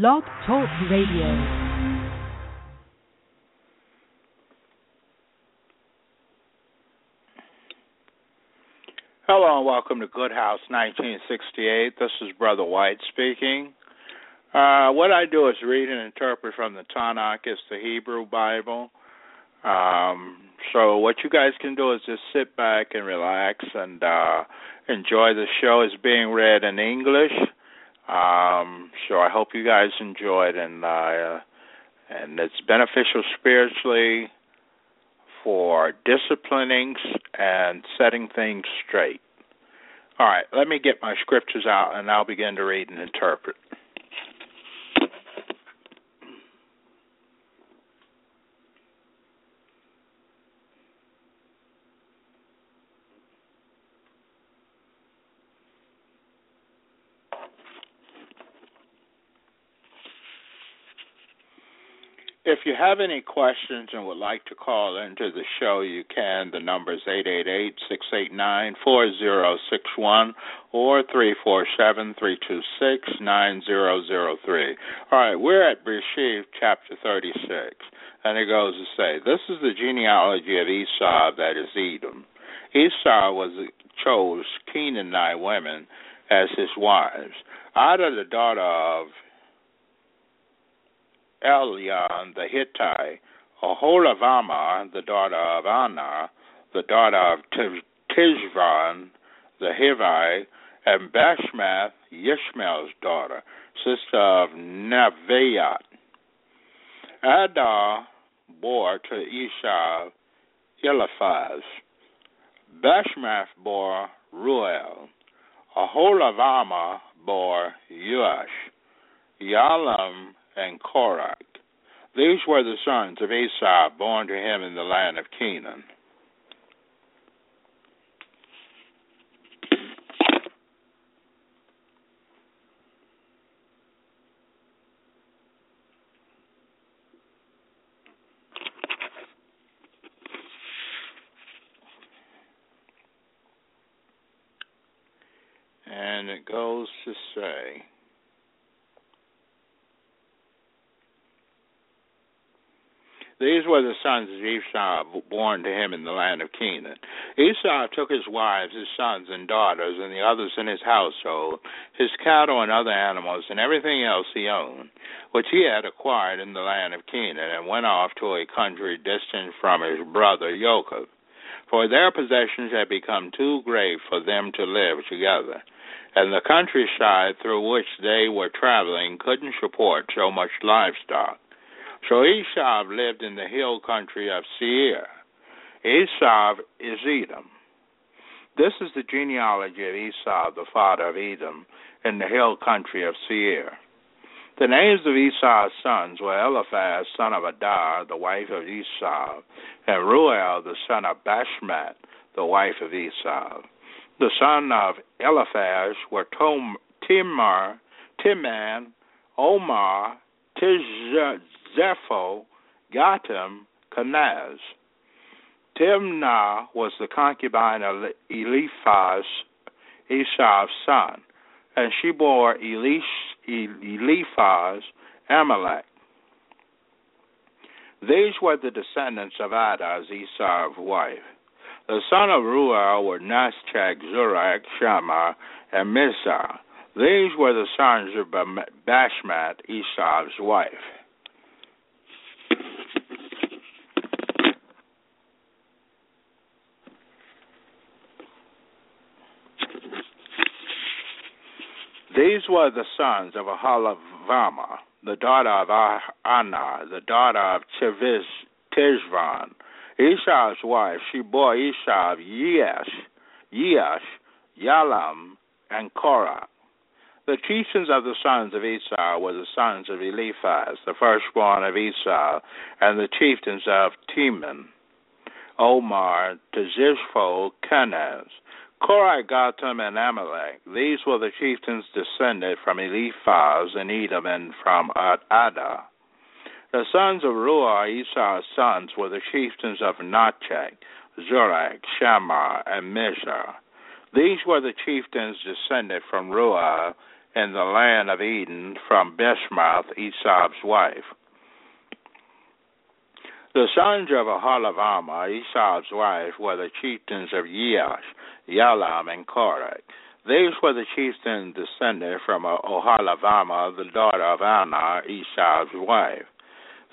Blog Talk Radio. Hello and welcome to Good House 1968. This is Brother White speaking. Uh, what I do is read and interpret from the Tanakh. It's the Hebrew Bible. Um, so what you guys can do is just sit back and relax and uh, enjoy the show. It's being read in English. Um, so I hope you guys enjoy it and uh, and it's beneficial spiritually for disciplining and setting things straight. All right, let me get my scriptures out and I'll begin to read and interpret. If you have any questions and would like to call into the show, you can. The number is 888-689-4061 or 347-326-9003. All right, we're at Bereshith chapter 36, and it goes to say, This is the genealogy of Esau, that is Edom. Esau was chose Canaanite women as his wives. Ada, the daughter of Elion the Hittite, Aholabama, the daughter of Anna, the daughter of Tishvan the Hivite, and Bashmath, Yishmael's daughter, sister of Neviat. Adar bore to Esau Eliphaz. Bashmath bore Ruel. Aholabama bore Yuash. Yalam and Korach. These were the sons of Esau born to him in the land of Canaan. And it goes to say, These were the sons of Esau born to him in the land of Canaan. Esau took his wives, his sons and daughters, and the others in his household, his cattle and other animals, and everything else he owned, which he had acquired in the land of Canaan, and went off to a country distant from his brother Jacob. For their possessions had become too great for them to live together, and the countryside through which they were traveling couldn't support so much livestock. So Esau lived in the hill country of Seir. Esau is Edom. This is the genealogy of Esau, the father of Edom, in the hill country of Seir. The names of Esau's sons were Eliphaz, son of Adar, the wife of Esau, and Ruel, the son of Bashmath, the wife of Esau. The son of Eliphaz were Tom, Timar, Timan, Omar, Tizah, Zepho, Gatam, Kenaz. Timnah was the concubine of Eliphaz, Esau's son, and she bore Elish, Eliphaz, Amalek. These were the descendants of Ada's Esau's wife. The son of Ruel were Naschak, Zurak, Shammah, and Mizah. These were the sons of Bashmat, Esau's wife. These were the sons of Ahalavama, the daughter of Anna, the daughter of Cheviz, Tishvan. Esau's wife, she bore Esau Yeash, Yeash, Yalam, and Korah. The chieftains of the sons of Esau were the sons of Eliphaz, the firstborn of Esau, and the chieftains of Teman, Omar, Tezishpho, Kenaz, Kore, Gatam, and Amalek. These were the chieftains descended from Eliphaz and Edom and from Ada. The sons of Ruah, Esau's sons, were the chieftains of Nachek, Zurak, Shammah, and Mizar. These were the chieftains descended from Ruah in the land of Eden from Basemath, Esau's wife. The sons of Aholibamah, Esau's wife, were the chieftains of Yeash, Yalam, and Korah. These were the chieftains descended from Aholibamah, the daughter of Anah, Esau's wife.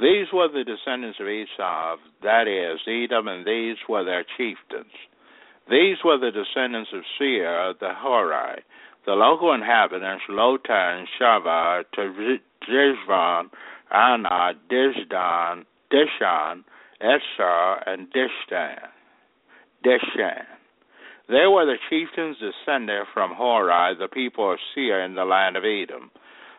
These were the descendants of Esau, that is, Edom, and these were their chieftains. These were the descendants of Seir, the Horai. The local inhabitants, Lotan, Shava, Tishvan, Anah, Disdan, Dishan, Esar, and Dishan. Dishan. They were the chieftains descended from Hori, the people of Seir in the land of Edom.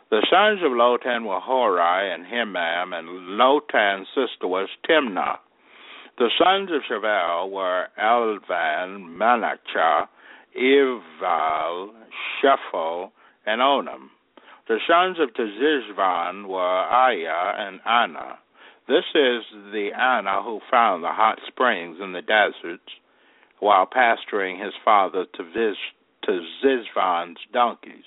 The sons of Lotan were Hori and Himam, and Lotan's sister was Timnah. The sons of Shavel were Elvan, Manachah, Ival, Shepho, and Onam. The sons of Tezizvan were Aya and Anna. This is the Anna who found the hot springs in the deserts while pasturing his father to, Viz, to Zizvan's donkeys.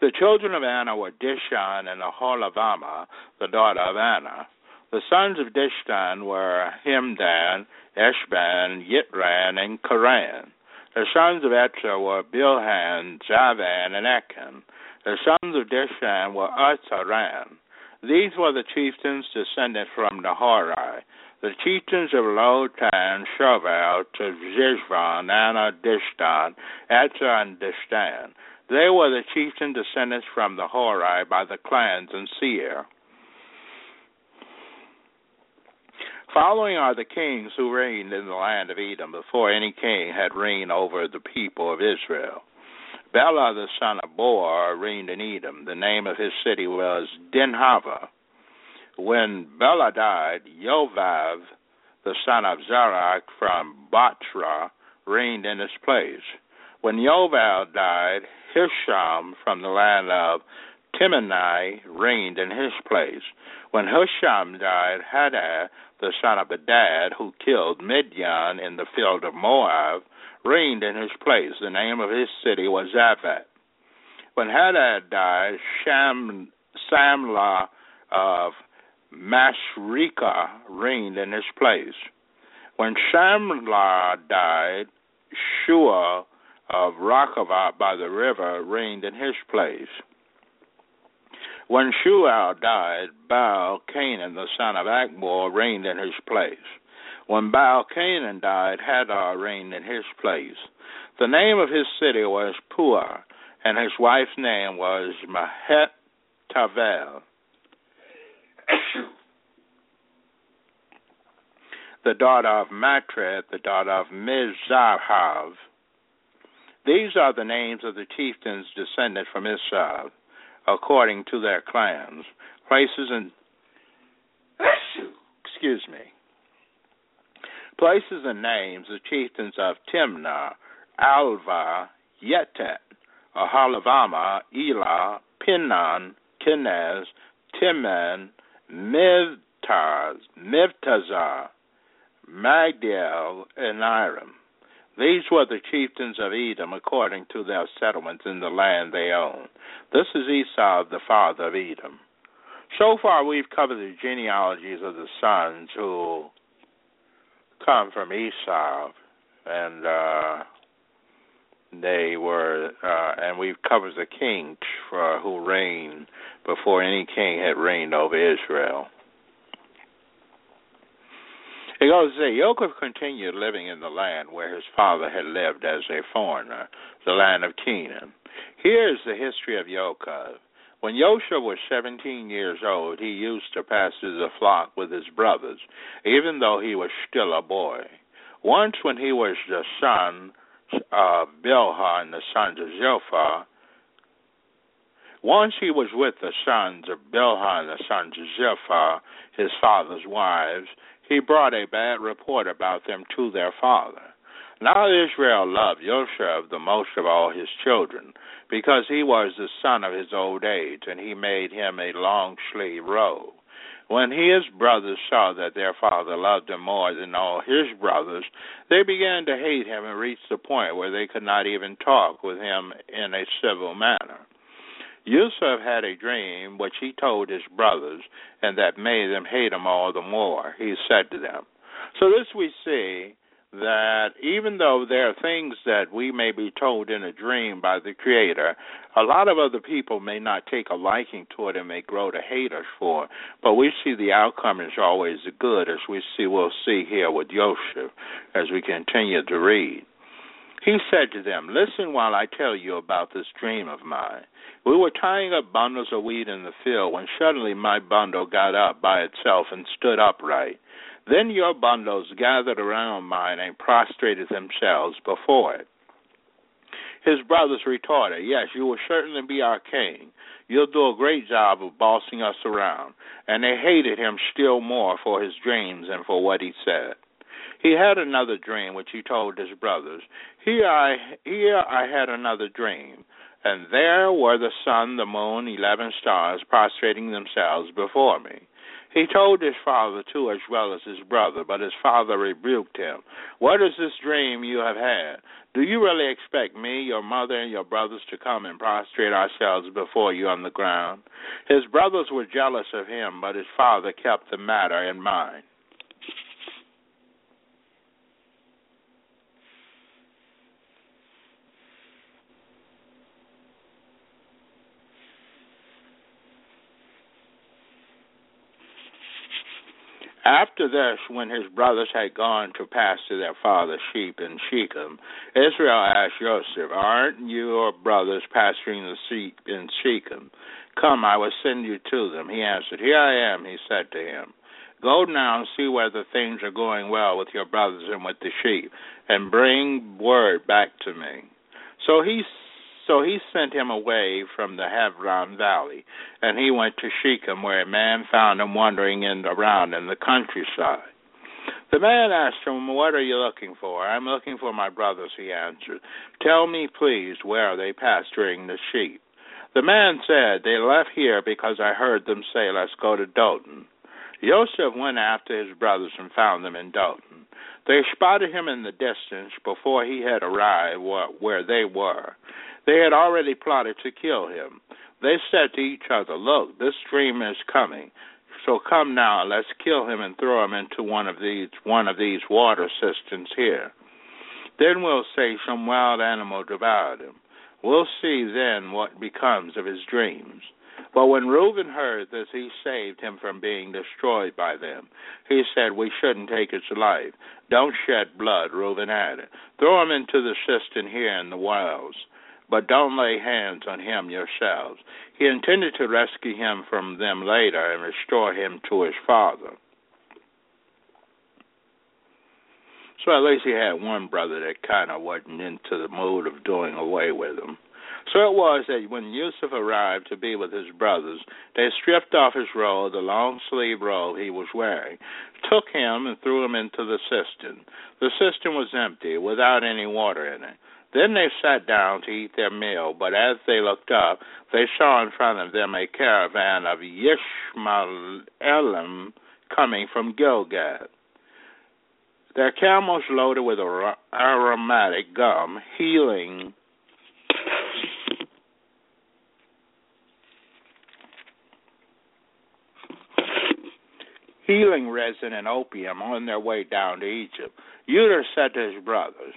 The children of Anna were Dishan and Aholavama, the daughter of Anna. The sons of Dishan were Hemdan, Eshban, Yitran, and Karan. The sons of Etzer were Bilhan, Javan, and Achan. The sons of Dishan were Utzaran. These were the chieftains descended from Nahori. The chieftains of Lotan, Shoval, Zizvan, Anna, Dishtan, Etzer, and Distan. They were the chieftain descendants from the Horai by the clans and Seir. Following are the kings who reigned in the land of Edom before any king had reigned over the people of Israel. Bela the son of Beor reigned in Edom. The name of his city was Dinhava. When Bela died, Yovav the son of Zarach from Batra reigned in his place. When Yovav died, Hisham from the land of Timnai reigned in his place. When Husham died, Hadad the son of Bedad, who killed Midian in the field of Moab, reigned in his place. The name of his city was Zaphat. When Hadad died, Sham, of Masreka reigned in his place. When Shamlah died, Shua of Rakavat by the river reigned in his place. When Shual died, Baal Canaan, the son of Akbor, reigned in his place. When Baal Canaan died, Hadar reigned in his place. The name of his city was Puah, and his wife's name was Mahet Tavel. the daughter of Matred, the daughter of Mizrahav. These are the names of the chieftains descended from Esau according to their clans, places and excuse me, places and names of chieftains of Timnah, Alva, Yetet, Aholibamah, Elah, Pinon, Kenaz, Timan, Mivtaz, Mivtazah, Magdiel, and Iram. These were the chieftains of Edom according to their settlements in the land they owned. This is Esau, the father of Edom. So far, we've covered the genealogies of the sons who come from Esau, and uh, they were, uh, and we've covered the kings for, who reigned before any king had reigned over Israel. It goes to say, Yaakov continued living in the land where his father had lived as a foreigner, the land of Canaan. Here is the history of Yaakov. When Yosha was 17 years old, he used to pasture the flock with his brothers, even though he was still a boy. Once, when he was the son of Bilhah and the sons of Zophah, Once he was with the sons of Bilhah and the sons of Zilpah, his father's wives. He brought a bad report about them to their father. Now Israel loved Joseph the most of all his children, because he was the son of his old age, and he made him a long sleeve robe. When his brothers saw that their father loved him more than all his brothers, they began to hate him and reached the point where they could not even talk with him in a civil manner. Yusuf had a dream which he told his brothers, and that made them hate him all the more. He said to them. So, this we see that even though there are things that we may be told in a dream by the Creator, a lot of other people may not take a liking to it and may grow to hate us for. It. But we see the outcome is always good, as we see we'll see here with Yosef as we continue to read. He said to them, Listen while I tell you about this dream of mine. We were tying up bundles of wheat in the field when suddenly my bundle got up by itself and stood upright. Then your bundles gathered around mine and prostrated themselves before it. His brothers retorted, Yes, you will certainly be our king. You'll do a great job of bossing us around. And they hated him still more for his dreams and for what he said. He had another dream which he told his brothers. Here I here I had another dream. And there were the sun, the moon, eleven stars prostrating themselves before me. He told his father too, as well as his brother, but his father rebuked him. What is this dream you have had? Do you really expect me, your mother, and your brothers to come and prostrate ourselves before you on the ground? His brothers were jealous of him, but his father kept the matter in mind. After this, when his brothers had gone to pasture their father's sheep in Shechem, Israel asked Joseph, Aren't your brothers pasturing the sheep in Shechem? Come, I will send you to them. He answered, Here I am, he said to him. Go now and see whether things are going well with your brothers and with the sheep, and bring word back to me. So he so he sent him away from the Hebron valley, and he went to Shechem, where a man found him wandering in, around in the countryside. The man asked him, What are you looking for? I'm looking for my brothers, he answered. Tell me, please, where are they pasturing the sheep? The man said, They left here because I heard them say, Let's go to Dothan. Joseph went after his brothers and found them in Dothan. They spotted him in the distance before he had arrived where they were. They had already plotted to kill him. They said to each other, Look, this dream is coming. So come now, let's kill him and throw him into one of these one of these water cisterns here. Then we'll say some wild animal devoured him. We'll see then what becomes of his dreams. But when Reuben heard this, he saved him from being destroyed by them. He said, We shouldn't take his life. Don't shed blood, Reuben added. Throw him into the cistern here in the wells but don't lay hands on him yourselves. He intended to rescue him from them later and restore him to his father. So at least he had one brother that kind of wasn't into the mood of doing away with him. So it was that when Yusuf arrived to be with his brothers, they stripped off his robe, the long sleeved robe he was wearing, took him and threw him into the cistern. The cistern was empty, without any water in it. Then they sat down to eat their meal, but as they looked up, they saw in front of them a caravan of Yishmaelim coming from Gilgad. Their camels loaded with aromatic gum, healing healing resin and opium on their way down to Egypt. Judah said to his brothers,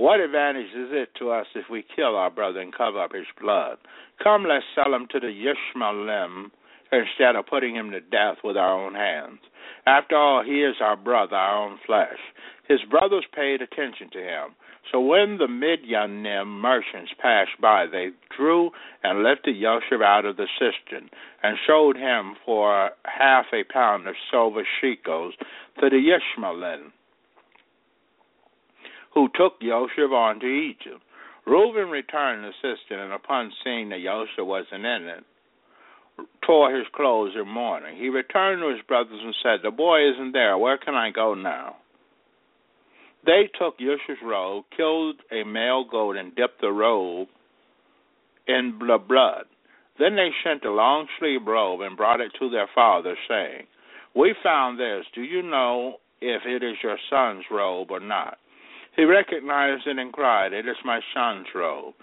what advantage is it to us if we kill our brother and cover up his blood? Come, let's sell him to the Yishmaelim instead of putting him to death with our own hands. After all, he is our brother, our own flesh. His brothers paid attention to him. So when the Midianim merchants passed by, they drew and lifted Yosef out of the cistern and showed him for half a pound of silver shekels to the Yishmaelim who took on to Egypt. Reuben returned the cistern, and upon seeing that Yosef wasn't in it, tore his clothes in mourning. He returned to his brothers and said, The boy isn't there. Where can I go now? They took Yosef's robe, killed a male goat, and dipped the robe in the blood. Then they sent a long sleeved robe and brought it to their father, saying, We found this. Do you know if it is your son's robe or not? He recognized it and cried, It is my son's robe.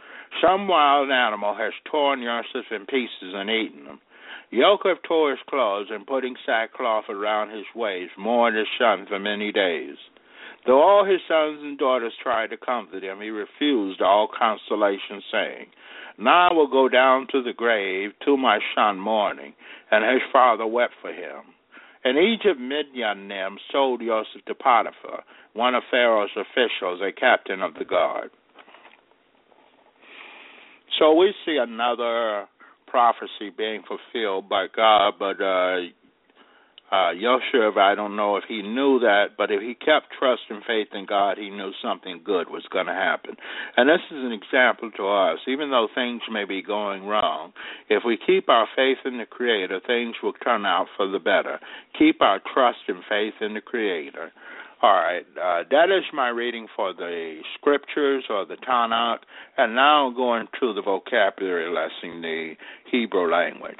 Some wild animal has torn Yosef in pieces and eaten them. Yaakov tore his clothes and putting sackcloth around his waist, mourned his son for many days. Though all his sons and daughters tried to comfort him, he refused all consolation, saying, Now I will go down to the grave to my son mourning. And his father wept for him. In Egypt, Midianim sold Joseph to Potiphar, one of Pharaoh's officials, a captain of the guard. So we see another prophecy being fulfilled by God, but uh, uh, Yosef, I don't know if he knew that, but if he kept trust and faith in God, he knew something good was going to happen. And this is an example to us. Even though things may be going wrong, if we keep our faith in the Creator, things will turn out for the better. Keep our trust and faith in the Creator. All right, uh, that is my reading for the scriptures or the Tanakh, and now going to the vocabulary lesson, the Hebrew language.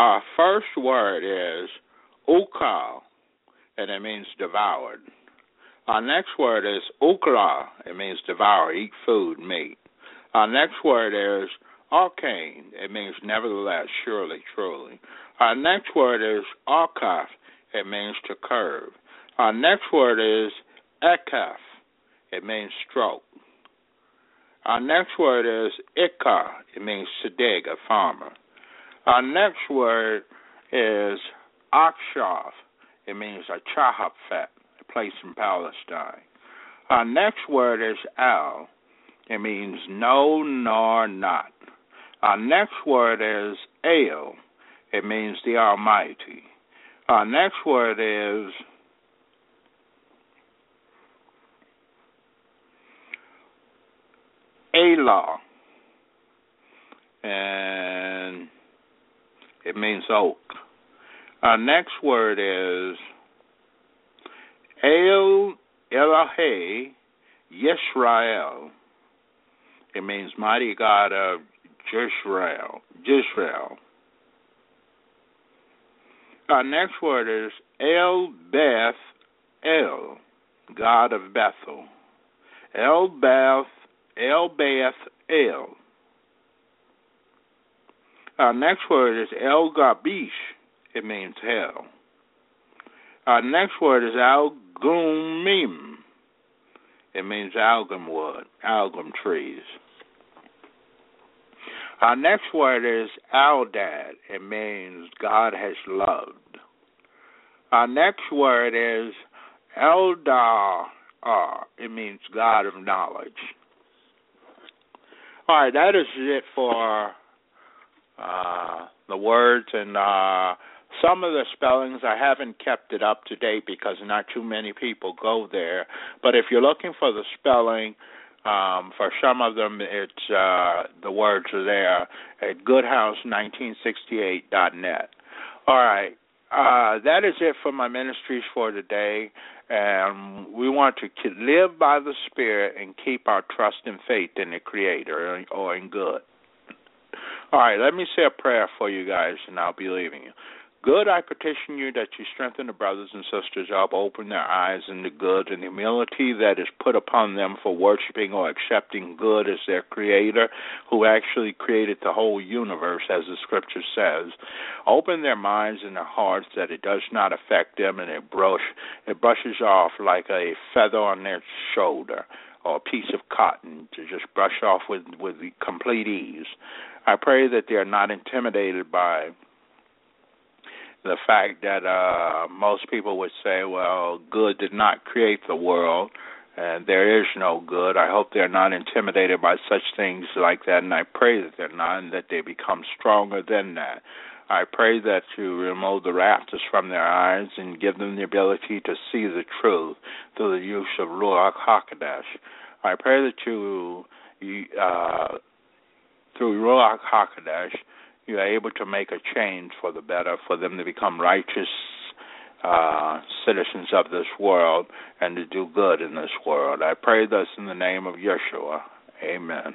Our first word is ukal, and it means devoured. Our next word is ukla, it means devour, eat food, meat. Our next word is arcane, it means nevertheless, surely, truly. Our next word is arkaf, it means to curve. Our next word is ekaf, it means stroke. Our next word is ikar, it means sedig, a farmer. Our next word is Akshav. It means a Chahaphet, a place in Palestine. Our next word is Al. It means no nor not. Our next word is El. It means the Almighty. Our next word is Elah. And it means oak. Our next word is El Elohe Yisrael. It means mighty God of Jisrael. Jisrael. Our next word is El Beth El, God of Bethel. El Beth El Beth El. Our next word is El Gabish. It means hell. Our next word is Al Gumim. It means algum wood, algum trees. Our next word is Aldad. It means God has loved. Our next word is Eldar. It means God of knowledge. All right, that is it for uh, the words and uh, some of the spellings. I haven't kept it up to date because not too many people go there. But if you're looking for the spelling, um, for some of them, it's uh, the words are there at goodhouse1968.net. All right. Uh, that is it for my ministries for today. And we want to live by the Spirit and keep our trust and faith in the Creator or in good. All right, let me say a prayer for you guys, and I'll be leaving you. Good, I petition you that you strengthen the brothers and sisters up, open their eyes in the good and the humility that is put upon them for worshiping or accepting good as their creator, who actually created the whole universe, as the scripture says. Open their minds and their hearts that it does not affect them and it brush it brushes off like a feather on their shoulder or a piece of cotton to just brush off with with complete ease. I pray that they are not intimidated by the fact that uh, most people would say, well, good did not create the world and there is no good. I hope they're not intimidated by such things like that, and I pray that they're not, and that they become stronger than that. I pray that you remove the rafters from their eyes and give them the ability to see the truth through the use of Ruach HaKodesh. I pray that you, you uh, through Ruach HaKodesh, you are able to make a change for the better, for them to become righteous uh, citizens of this world and to do good in this world. I pray this in the name of Yeshua. Amen.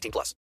18 plus.